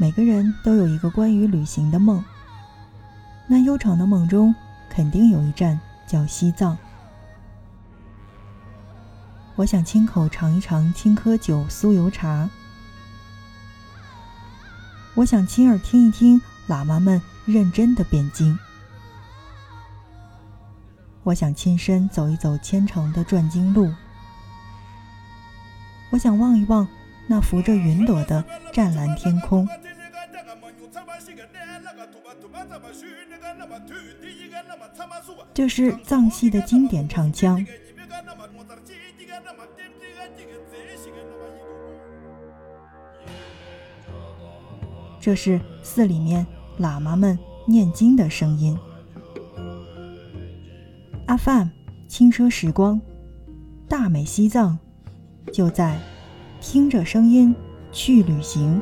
每个人都有一个关于旅行的梦。那悠长的梦中，肯定有一站叫西藏。我想亲口尝一尝青稞酒酥油茶。我想亲耳听一听喇嘛们认真的辩经。我想亲身走一走虔诚的转经路。我想望一望那浮着云朵的湛蓝天空。这是藏戏的经典唱腔。这是寺里面喇嘛们念经的声音。阿范，轻奢时光，大美西藏，就在听着声音去旅行。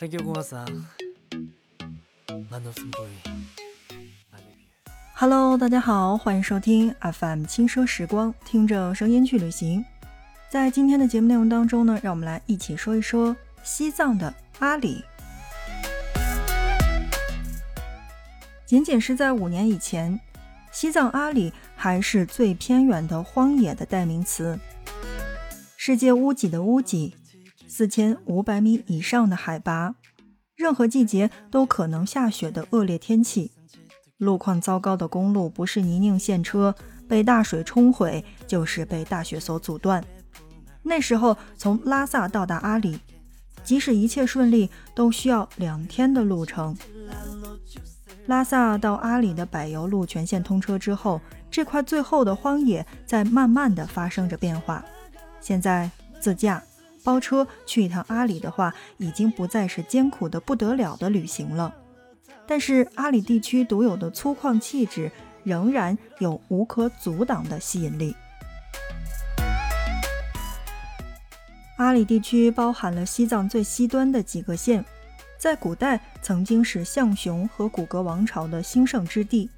Thankyougos 啊 Hello，大家好，欢迎收听 FM 轻奢时光，听着声音去旅行。在今天的节目内容当中呢，让我们来一起说一说西藏的阿里。仅仅是在五年以前，西藏阿里还是最偏远的荒野的代名词，世界屋脊的屋脊。四千五百米以上的海拔，任何季节都可能下雪的恶劣天气，路况糟糕的公路不是泥泞陷车被大水冲毁，就是被大雪所阻断。那时候从拉萨到达阿里，即使一切顺利，都需要两天的路程。拉萨到阿里的柏油路全线通车之后，这块最后的荒野在慢慢的发生着变化。现在自驾。包车去一趟阿里的话，已经不再是艰苦的不得了的旅行了。但是阿里地区独有的粗犷气质，仍然有无可阻挡的吸引力。阿里地区包含了西藏最西端的几个县，在古代曾经是象雄和古格王朝的兴盛之地。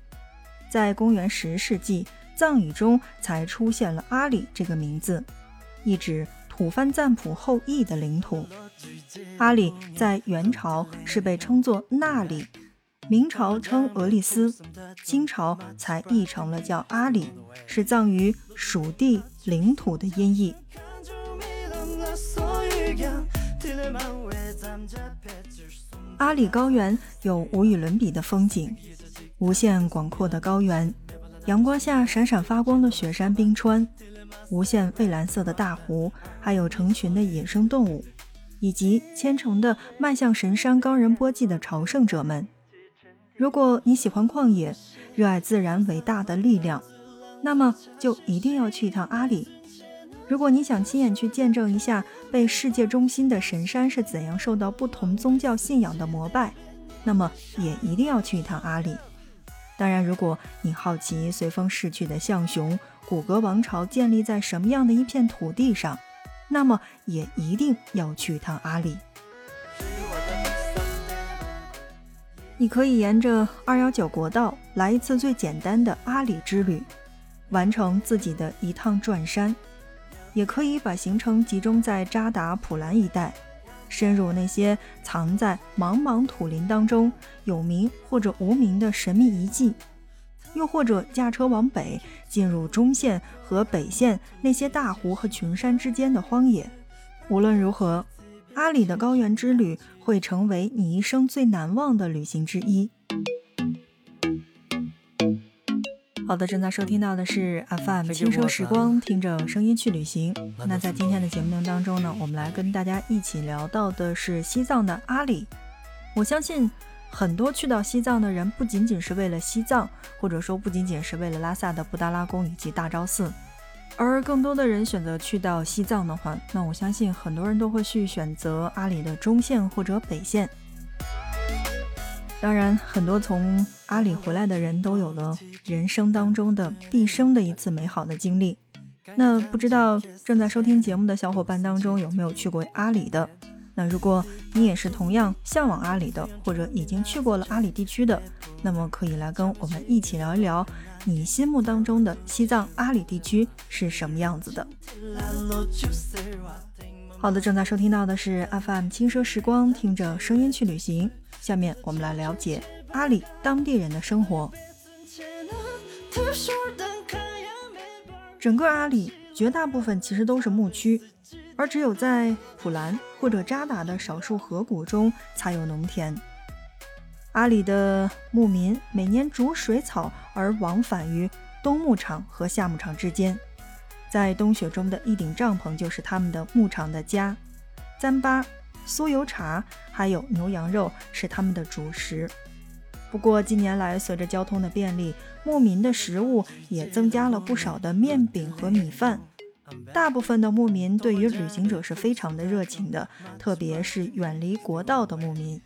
在公元十世纪，藏语中才出现了阿里这个名字，意指。吐蕃赞普后裔的领土，阿里在元朝是被称作那里，明朝称俄利斯，清朝才译成了叫阿里，是藏语属地领土的音译。阿里高原有无与伦比的风景，无限广阔的高原，阳光下闪闪发光的雪山冰川。无限蔚蓝色的大湖，还有成群的野生动物，以及虔诚的迈向神山冈仁波齐的朝圣者们。如果你喜欢旷野，热爱自然伟大的力量，那么就一定要去一趟阿里。如果你想亲眼去见证一下被世界中心的神山是怎样受到不同宗教信仰的膜拜，那么也一定要去一趟阿里。当然，如果你好奇随风逝去的象雄。古格王朝建立在什么样的一片土地上？那么也一定要去一趟阿里。你可以沿着二幺九国道来一次最简单的阿里之旅，完成自己的一趟转山；也可以把行程集中在扎达普兰一带，深入那些藏在茫茫土林当中有名或者无名的神秘遗迹。又或者驾车往北，进入中线和北线那些大湖和群山之间的荒野。无论如何，阿里的高原之旅会成为你一生最难忘的旅行之一。好的，正在收听到的是 FM 轻奢时光，听着声音去旅行。那在今天的节目当中呢，我们来跟大家一起聊到的是西藏的阿里。我相信。很多去到西藏的人，不仅仅是为了西藏，或者说不仅仅是为了拉萨的布达拉宫以及大昭寺，而更多的人选择去到西藏的话，那我相信很多人都会去选择阿里的中线或者北线。当然，很多从阿里回来的人都有了人生当中的毕生的一次美好的经历，那不知道正在收听节目的小伙伴当中有没有去过阿里的？那如果你也是同样向往阿里的，或者已经去过了阿里地区的，那么可以来跟我们一起聊一聊，你心目当中的西藏阿里地区是什么样子的？好的，正在收听到的是 FM 轻奢时光，听着声音去旅行。下面我们来了解阿里当地人的生活。整个阿里绝大部分其实都是牧区，而只有在普兰或者扎达的少数河谷中才有农田。阿里的牧民每年逐水草而往返于冬牧场和夏牧场之间，在冬雪中的一顶帐篷就是他们的牧场的家。糌粑、酥油茶还有牛羊肉是他们的主食。不过近年来，随着交通的便利，牧民的食物也增加了不少的面饼和米饭。大部分的牧民对于旅行者是非常的热情的，特别是远离国道的牧民。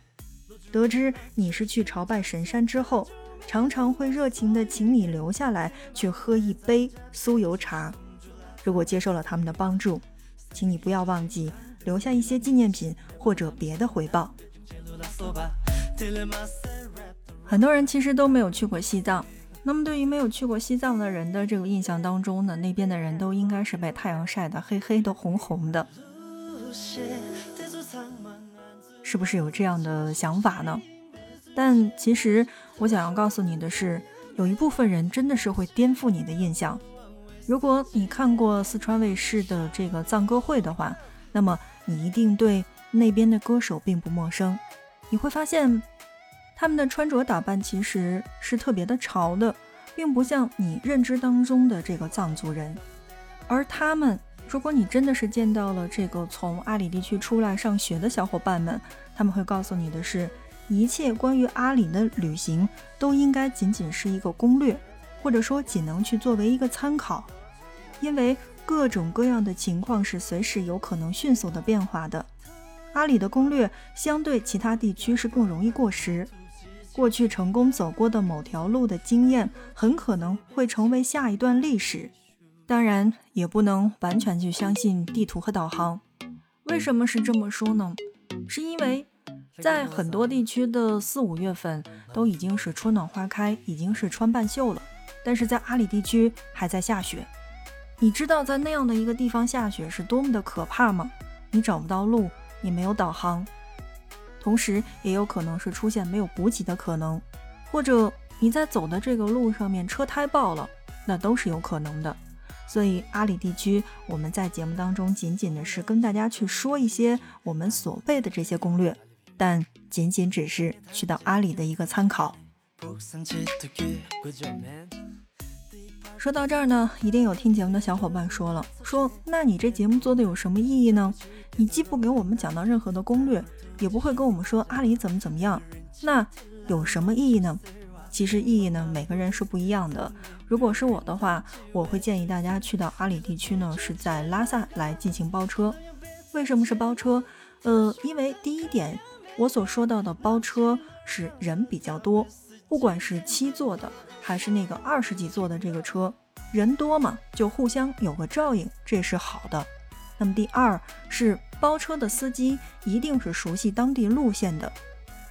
得知你是去朝拜神山之后，常常会热情的请你留下来去喝一杯酥油茶。如果接受了他们的帮助，请你不要忘记留下一些纪念品或者别的回报。很多人其实都没有去过西藏，那么对于没有去过西藏的人的这个印象当中呢，那边的人都应该是被太阳晒得黑黑的、红红的，是不是有这样的想法呢？但其实我想要告诉你的是，有一部分人真的是会颠覆你的印象。如果你看过四川卫视的这个藏歌会的话，那么你一定对那边的歌手并不陌生，你会发现。他们的穿着打扮其实是特别的潮的，并不像你认知当中的这个藏族人。而他们，如果你真的是见到了这个从阿里地区出来上学的小伙伴们，他们会告诉你的是，一切关于阿里的旅行都应该仅仅是一个攻略，或者说仅能去作为一个参考，因为各种各样的情况是随时有可能迅速的变化的。阿里的攻略相对其他地区是更容易过时。过去成功走过的某条路的经验，很可能会成为下一段历史。当然，也不能完全去相信地图和导航。为什么是这么说呢？是因为在很多地区的四五月份都已经是春暖花开，已经是穿半袖了，但是在阿里地区还在下雪。你知道在那样的一个地方下雪是多么的可怕吗？你找不到路，你没有导航。同时，也有可能是出现没有补给的可能，或者你在走的这个路上面车胎爆了，那都是有可能的。所以阿里地区，我们在节目当中仅仅的是跟大家去说一些我们所谓的这些攻略，但仅仅只是去到阿里的一个参考。说到这儿呢，一定有听节目的小伙伴说了，说那你这节目做的有什么意义呢？你既不给我们讲到任何的攻略。也不会跟我们说阿里怎么怎么样，那有什么意义呢？其实意义呢，每个人是不一样的。如果是我的话，我会建议大家去到阿里地区呢，是在拉萨来进行包车。为什么是包车？呃，因为第一点，我所说到的包车是人比较多，不管是七座的还是那个二十几座的这个车，人多嘛，就互相有个照应，这是好的。那么第二是。包车的司机一定是熟悉当地路线的。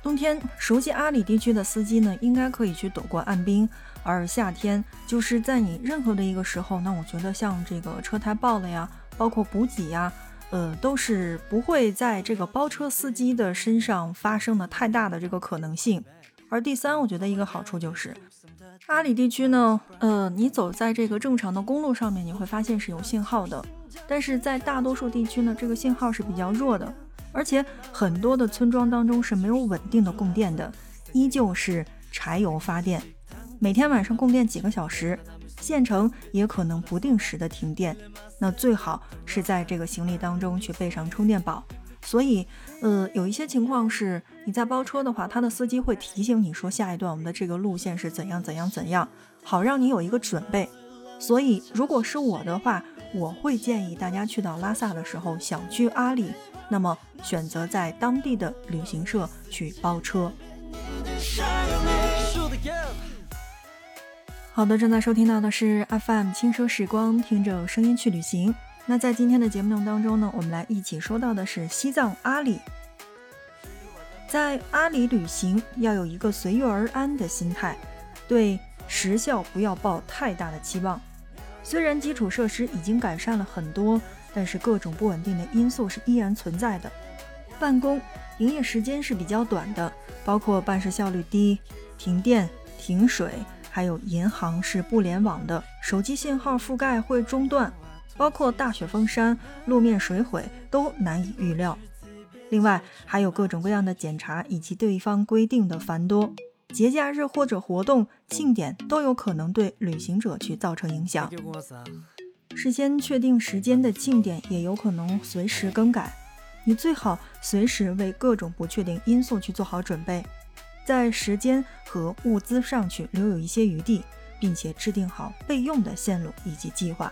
冬天熟悉阿里地区的司机呢，应该可以去躲过暗冰；而夏天就是在你任何的一个时候，那我觉得像这个车胎爆了呀，包括补给呀，呃，都是不会在这个包车司机的身上发生的太大的这个可能性。而第三，我觉得一个好处就是，阿里地区呢，呃，你走在这个正常的公路上面，你会发现是有信号的。但是在大多数地区呢，这个信号是比较弱的，而且很多的村庄当中是没有稳定的供电的，依旧是柴油发电，每天晚上供电几个小时，县城也可能不定时的停电。那最好是在这个行李当中去备上充电宝。所以，呃，有一些情况是你在包车的话，他的司机会提醒你说下一段我们的这个路线是怎样怎样怎样，好让你有一个准备。所以，如果是我的话，我会建议大家去到拉萨的时候，想去阿里，那么选择在当地的旅行社去包车。好的，正在收听到的是 FM 轻奢时光，听着声音去旅行。那在今天的节目当中呢，我们来一起说到的是西藏阿里。在阿里旅行要有一个随遇而安的心态，对时效不要抱太大的期望。虽然基础设施已经改善了很多，但是各种不稳定的因素是依然存在的。办公营业时间是比较短的，包括办事效率低、停电、停水。还有银行是不联网的，手机信号覆盖会中断，包括大雪封山、路面水毁都难以预料。另外还有各种各样的检查以及对方规定的繁多，节假日或者活动庆典都有可能对旅行者去造成影响。事先确定时间的庆典也有可能随时更改，你最好随时为各种不确定因素去做好准备。在时间和物资上去留有一些余地，并且制定好备用的线路以及计划。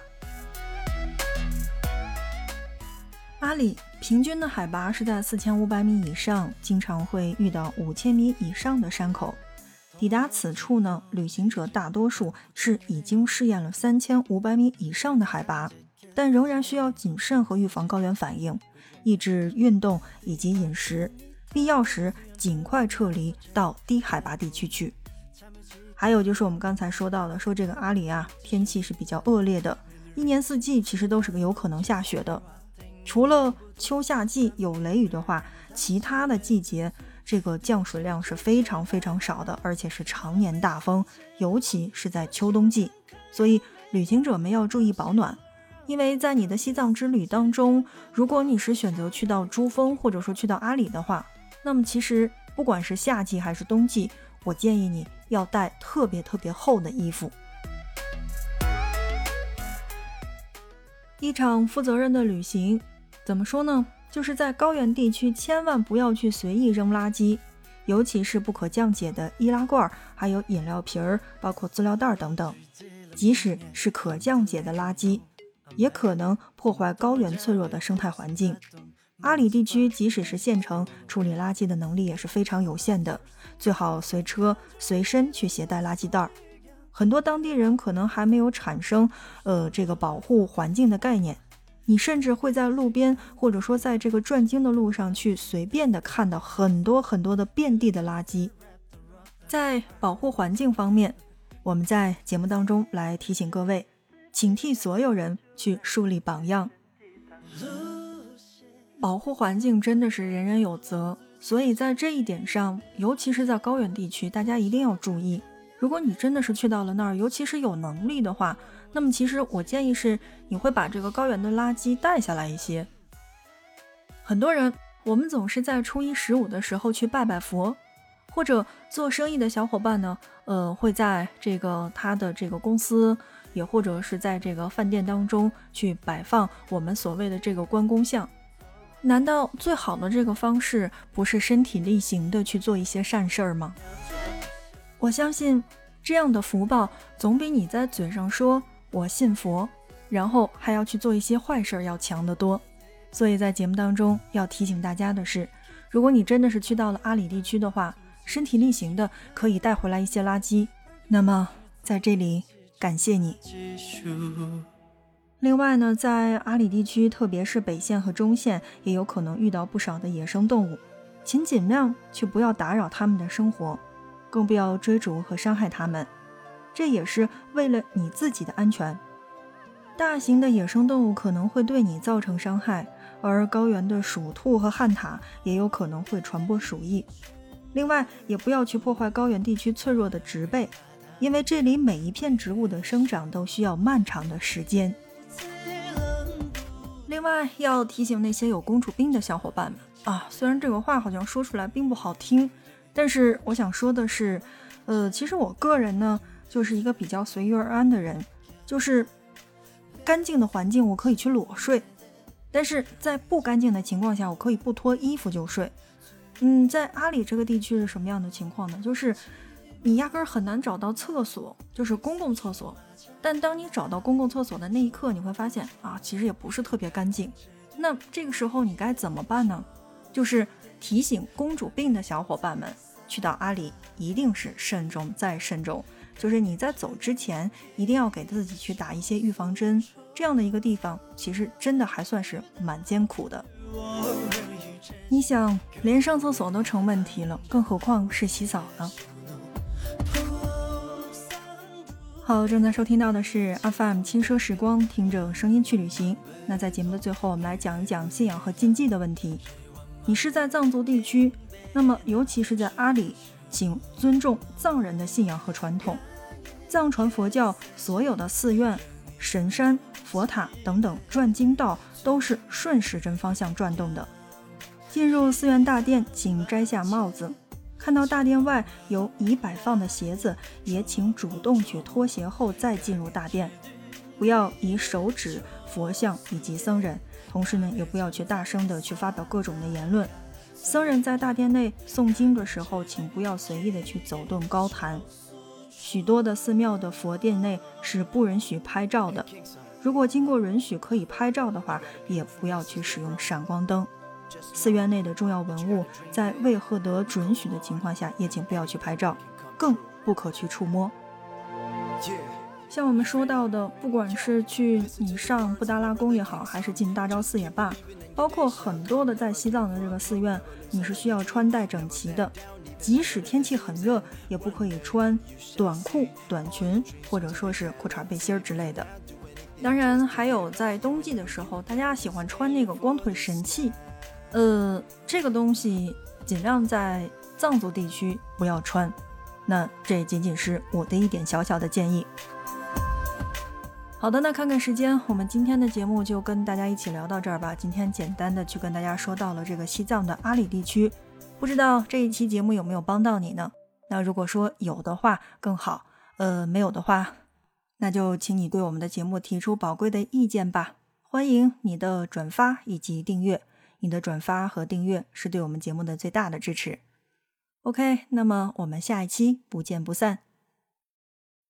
阿里平均的海拔是在四千五百米以上，经常会遇到五千米以上的山口。抵达此处呢，旅行者大多数是已经试验了三千五百米以上的海拔，但仍然需要谨慎和预防高原反应，抑制运动以及饮食。必要时尽快撤离到低海拔地区去。还有就是我们刚才说到的，说这个阿里啊，天气是比较恶劣的，一年四季其实都是个有可能下雪的。除了秋夏季有雷雨的话，其他的季节这个降水量是非常非常少的，而且是常年大风，尤其是在秋冬季。所以旅行者们要注意保暖，因为在你的西藏之旅当中，如果你是选择去到珠峰或者说去到阿里的话，那么其实不管是夏季还是冬季，我建议你要带特别特别厚的衣服。一场负责任的旅行，怎么说呢？就是在高原地区，千万不要去随意扔垃圾，尤其是不可降解的易拉罐，还有饮料瓶儿，包括塑料袋等等。即使是可降解的垃圾，也可能破坏高原脆弱的生态环境。阿里地区，即使是县城，处理垃圾的能力也是非常有限的。最好随车随身去携带垃圾袋儿。很多当地人可能还没有产生呃这个保护环境的概念，你甚至会在路边或者说在这个转经的路上去随便的看到很多很多的遍地的垃圾。在保护环境方面，我们在节目当中来提醒各位，请替所有人去树立榜样。保护环境真的是人人有责，所以在这一点上，尤其是在高原地区，大家一定要注意。如果你真的是去到了那儿，尤其是有能力的话，那么其实我建议是，你会把这个高原的垃圾带下来一些。很多人，我们总是在初一十五的时候去拜拜佛，或者做生意的小伙伴呢，呃，会在这个他的这个公司，也或者是在这个饭店当中去摆放我们所谓的这个关公像。难道最好的这个方式不是身体力行的去做一些善事儿吗？我相信这样的福报总比你在嘴上说我信佛，然后还要去做一些坏事要强得多。所以在节目当中要提醒大家的是，如果你真的是去到了阿里地区的话，身体力行的可以带回来一些垃圾。那么在这里感谢你。另外呢，在阿里地区，特别是北线和中线，也有可能遇到不少的野生动物，请尽量去不要打扰它们的生活，更不要追逐和伤害它们，这也是为了你自己的安全。大型的野生动物可能会对你造成伤害，而高原的鼠兔和旱獭也有可能会传播鼠疫。另外，也不要去破坏高原地区脆弱的植被，因为这里每一片植物的生长都需要漫长的时间。另外要提醒那些有公主病的小伙伴们啊，虽然这个话好像说出来并不好听，但是我想说的是，呃，其实我个人呢就是一个比较随遇而安的人，就是干净的环境我可以去裸睡，但是在不干净的情况下，我可以不脱衣服就睡。嗯，在阿里这个地区是什么样的情况呢？就是你压根儿很难找到厕所，就是公共厕所。但当你找到公共厕所的那一刻，你会发现啊，其实也不是特别干净。那这个时候你该怎么办呢？就是提醒公主病的小伙伴们，去到阿里一定是慎重再慎重，就是你在走之前一定要给自己去打一些预防针。这样的一个地方，其实真的还算是蛮艰苦的。你想，连上厕所都成问题了，更何况是洗澡呢？好，正在收听到的是 FM 轻奢时光，听着声音去旅行。那在节目的最后，我们来讲一讲信仰和禁忌的问题。你是在藏族地区，那么尤其是在阿里，请尊重藏人的信仰和传统。藏传佛教所有的寺院、神山、佛塔等等转经道都是顺时针方向转动的。进入寺院大殿，请摘下帽子。看到大殿外有已摆放的鞋子，也请主动去脱鞋后再进入大殿，不要以手指佛像以及僧人。同时呢，也不要去大声的去发表各种的言论。僧人在大殿内诵经的时候，请不要随意的去走动高谈。许多的寺庙的佛殿内是不允许拍照的。如果经过允许可以拍照的话，也不要去使用闪光灯。寺院内的重要文物，在未获得准许的情况下，也请不要去拍照，更不可去触摸。像我们说到的，不管是去你上布达拉宫也好，还是进大昭寺也罢，包括很多的在西藏的这个寺院，你是需要穿戴整齐的。即使天气很热，也不可以穿短裤、短裙，或者说是裤衩、背心儿之类的。当然，还有在冬季的时候，大家喜欢穿那个光腿神器。呃，这个东西尽量在藏族地区不要穿。那这仅仅是我的一点小小的建议。好的，那看看时间，我们今天的节目就跟大家一起聊到这儿吧。今天简单的去跟大家说到了这个西藏的阿里地区，不知道这一期节目有没有帮到你呢？那如果说有的话更好，呃，没有的话，那就请你对我们的节目提出宝贵的意见吧。欢迎你的转发以及订阅。你的转发和订阅是对我们节目的最大的支持。OK，那么我们下一期不见不散。